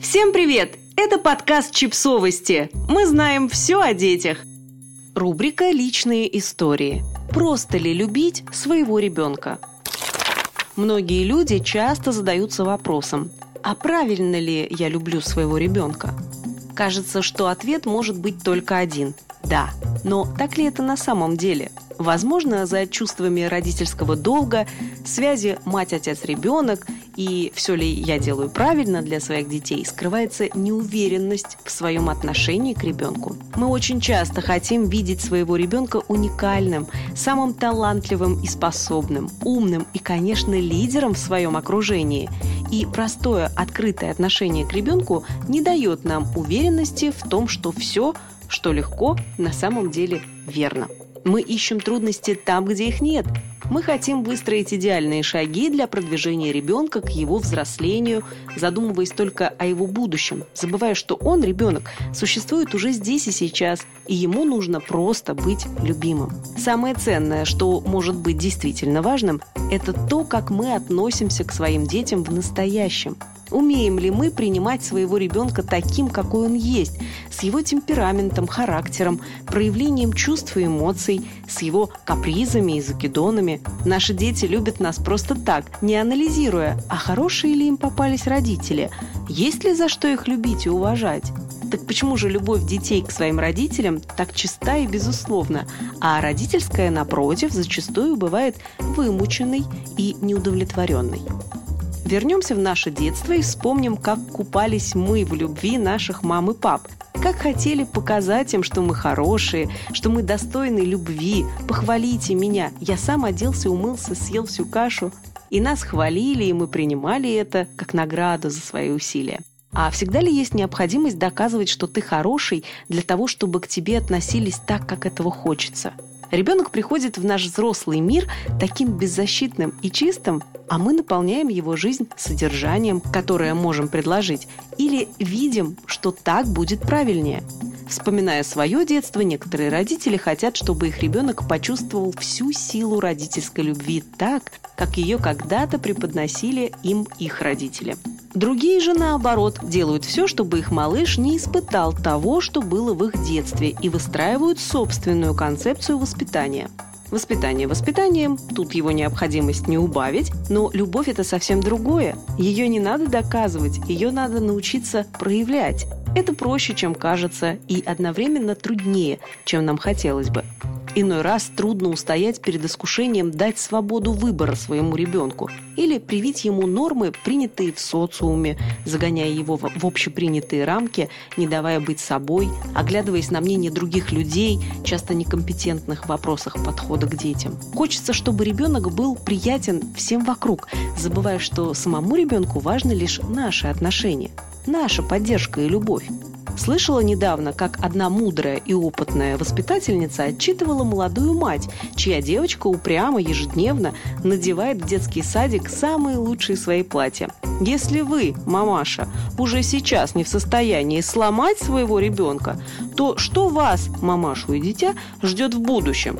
Всем привет! Это подкаст «Чипсовости». Мы знаем все о детях. Рубрика «Личные истории». Просто ли любить своего ребенка? Многие люди часто задаются вопросом, а правильно ли я люблю своего ребенка? Кажется, что ответ может быть только один – да. Но так ли это на самом деле – Возможно, за чувствами родительского долга, связи мать-отец-ребенок и все ли я делаю правильно для своих детей, скрывается неуверенность в своем отношении к ребенку. Мы очень часто хотим видеть своего ребенка уникальным, самым талантливым и способным, умным и, конечно, лидером в своем окружении. И простое, открытое отношение к ребенку не дает нам уверенности в том, что все, что легко, на самом деле верно. Мы ищем трудности там, где их нет. Мы хотим выстроить идеальные шаги для продвижения ребенка к его взрослению, задумываясь только о его будущем, забывая, что он, ребенок, существует уже здесь и сейчас, и ему нужно просто быть любимым. Самое ценное, что может быть действительно важным, это то, как мы относимся к своим детям в настоящем. Умеем ли мы принимать своего ребенка таким, какой он есть, с его темпераментом, характером, проявлением чувств и эмоций, с его капризами и закидонами? Наши дети любят нас просто так, не анализируя, а хорошие ли им попались родители, есть ли за что их любить и уважать. Так почему же любовь детей к своим родителям так чиста и безусловна, а родительская, напротив, зачастую бывает вымученной и неудовлетворенной? Вернемся в наше детство и вспомним, как купались мы в любви наших мам и пап. Как хотели показать им, что мы хорошие, что мы достойны любви. Похвалите меня. Я сам оделся, умылся, съел всю кашу. И нас хвалили, и мы принимали это как награду за свои усилия. А всегда ли есть необходимость доказывать, что ты хороший для того, чтобы к тебе относились так, как этого хочется? Ребенок приходит в наш взрослый мир таким беззащитным и чистым, а мы наполняем его жизнь содержанием, которое можем предложить, или видим, что так будет правильнее. Вспоминая свое детство, некоторые родители хотят, чтобы их ребенок почувствовал всю силу родительской любви так, как ее когда-то преподносили им их родители. Другие же, наоборот, делают все, чтобы их малыш не испытал того, что было в их детстве, и выстраивают собственную концепцию воспитания. Воспитание воспитанием, тут его необходимость не убавить, но любовь – это совсем другое. Ее не надо доказывать, ее надо научиться проявлять. Это проще, чем кажется, и одновременно труднее, чем нам хотелось бы. Иной раз трудно устоять перед искушением дать свободу выбора своему ребенку или привить ему нормы, принятые в социуме, загоняя его в общепринятые рамки, не давая быть собой, оглядываясь на мнение других людей, часто некомпетентных в вопросах подхода к детям. Хочется, чтобы ребенок был приятен всем вокруг, забывая, что самому ребенку важны лишь наши отношения, наша поддержка и любовь. Слышала недавно, как одна мудрая и опытная воспитательница отчитывала молодую мать, чья девочка упрямо ежедневно надевает в детский садик самые лучшие свои платья. Если вы, мамаша, уже сейчас не в состоянии сломать своего ребенка, то что вас, мамашу и дитя, ждет в будущем?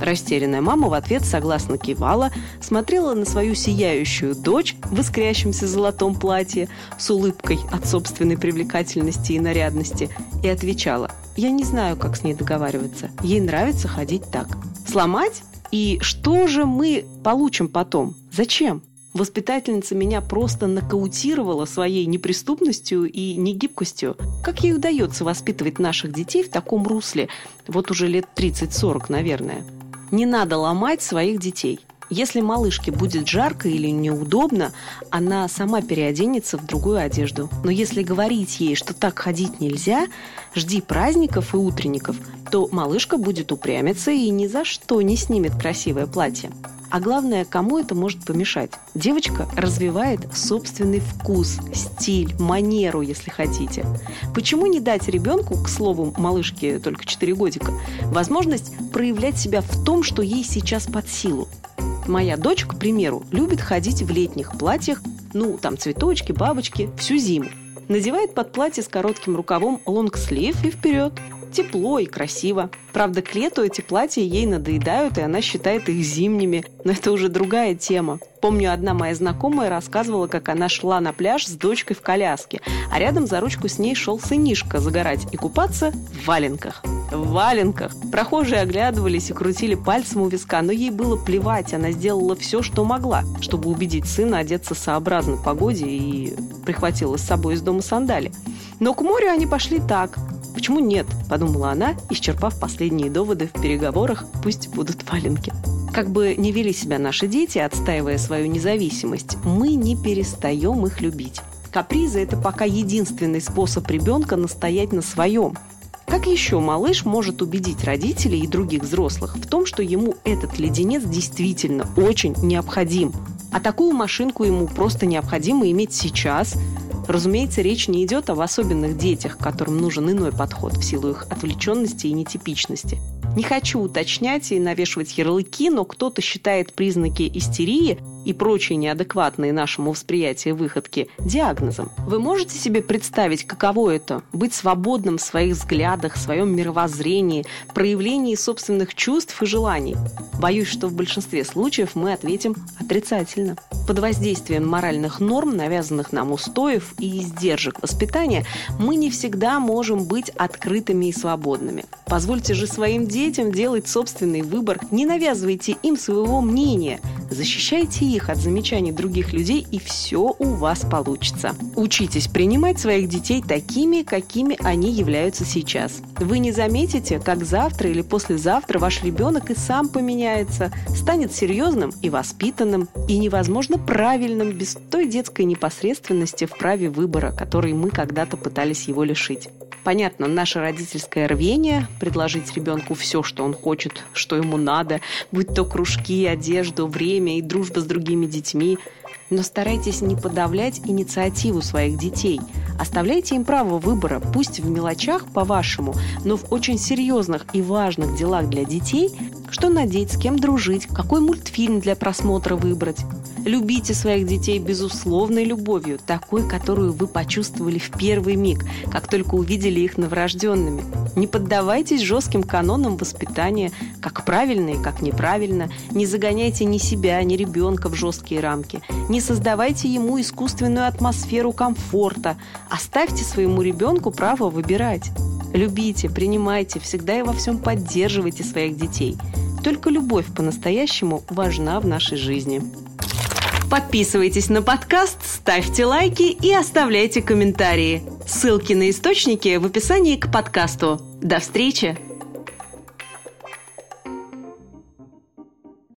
Растерянная мама в ответ согласно кивала, смотрела на свою сияющую дочь в искрящемся золотом платье с улыбкой от собственной привлекательности и нарядности и отвечала «Я не знаю, как с ней договариваться. Ей нравится ходить так». Сломать? И что же мы получим потом? Зачем? Воспитательница меня просто нокаутировала своей неприступностью и негибкостью. Как ей удается воспитывать наших детей в таком русле? Вот уже лет 30-40, наверное. Не надо ломать своих детей. Если малышке будет жарко или неудобно, она сама переоденется в другую одежду. Но если говорить ей, что так ходить нельзя, жди праздников и утренников, то малышка будет упрямиться и ни за что не снимет красивое платье. А главное, кому это может помешать? Девочка развивает собственный вкус, стиль, манеру, если хотите. Почему не дать ребенку, к слову, малышке только 4 годика, возможность проявлять себя в том, что ей сейчас под силу? Моя дочь, к примеру, любит ходить в летних платьях, ну, там цветочки, бабочки, всю зиму. Надевает под платье с коротким рукавом лонгслив и вперед. Тепло и красиво. Правда, к лету эти платья ей надоедают, и она считает их зимними. Но это уже другая тема. Помню, одна моя знакомая рассказывала, как она шла на пляж с дочкой в коляске, а рядом за ручку с ней шел сынишка загорать и купаться в валенках. В валенках. Прохожие оглядывались и крутили пальцем у виска, но ей было плевать, она сделала все, что могла, чтобы убедить сына одеться сообразно погоде и прихватила с собой из дома сандали. Но к морю они пошли так, Почему нет? Подумала она, исчерпав последние доводы в переговорах, пусть будут валенки. Как бы не вели себя наши дети, отстаивая свою независимость, мы не перестаем их любить. Капризы – это пока единственный способ ребенка настоять на своем. Как еще малыш может убедить родителей и других взрослых в том, что ему этот леденец действительно очень необходим? А такую машинку ему просто необходимо иметь сейчас – Разумеется, речь не идет об особенных детях, которым нужен иной подход в силу их отвлеченности и нетипичности. Не хочу уточнять и навешивать ярлыки, но кто-то считает признаки истерии и прочие неадекватные нашему восприятию выходки диагнозом. Вы можете себе представить, каково это – быть свободным в своих взглядах, в своем мировоззрении, проявлении собственных чувств и желаний? Боюсь, что в большинстве случаев мы ответим отрицательно. Под воздействием моральных норм, навязанных нам устоев и издержек воспитания, мы не всегда можем быть открытыми и свободными. Позвольте же своим детям делать собственный выбор, не навязывайте им своего мнения, защищайте их от замечаний других людей, и все у вас получится. Учитесь принимать своих детей такими, какими они являются сейчас. Вы не заметите, как завтра или послезавтра ваш ребенок и сам поменяется, станет серьезным и воспитанным, и невозможно правильным без той детской непосредственности в праве выбора, который мы когда-то пытались его лишить. Понятно, наше родительское рвение предложить ребенку все, что он хочет, что ему надо, будь то кружки, одежду, время и дружба с другими детьми. Но старайтесь не подавлять инициативу своих детей. Оставляйте им право выбора, пусть в мелочах по-вашему, но в очень серьезных и важных делах для детей, что надеть, с кем дружить, какой мультфильм для просмотра выбрать. Любите своих детей безусловной любовью, такой, которую вы почувствовали в первый миг, как только увидели их новорожденными. Не поддавайтесь жестким канонам воспитания, как правильно и как неправильно. Не загоняйте ни себя, ни ребенка в жесткие рамки. Не создавайте ему искусственную атмосферу комфорта. Оставьте своему ребенку право выбирать. Любите, принимайте, всегда и во всем поддерживайте своих детей. Только любовь по-настоящему важна в нашей жизни. Подписывайтесь на подкаст, ставьте лайки и оставляйте комментарии. Ссылки на источники в описании к подкасту. До встречи!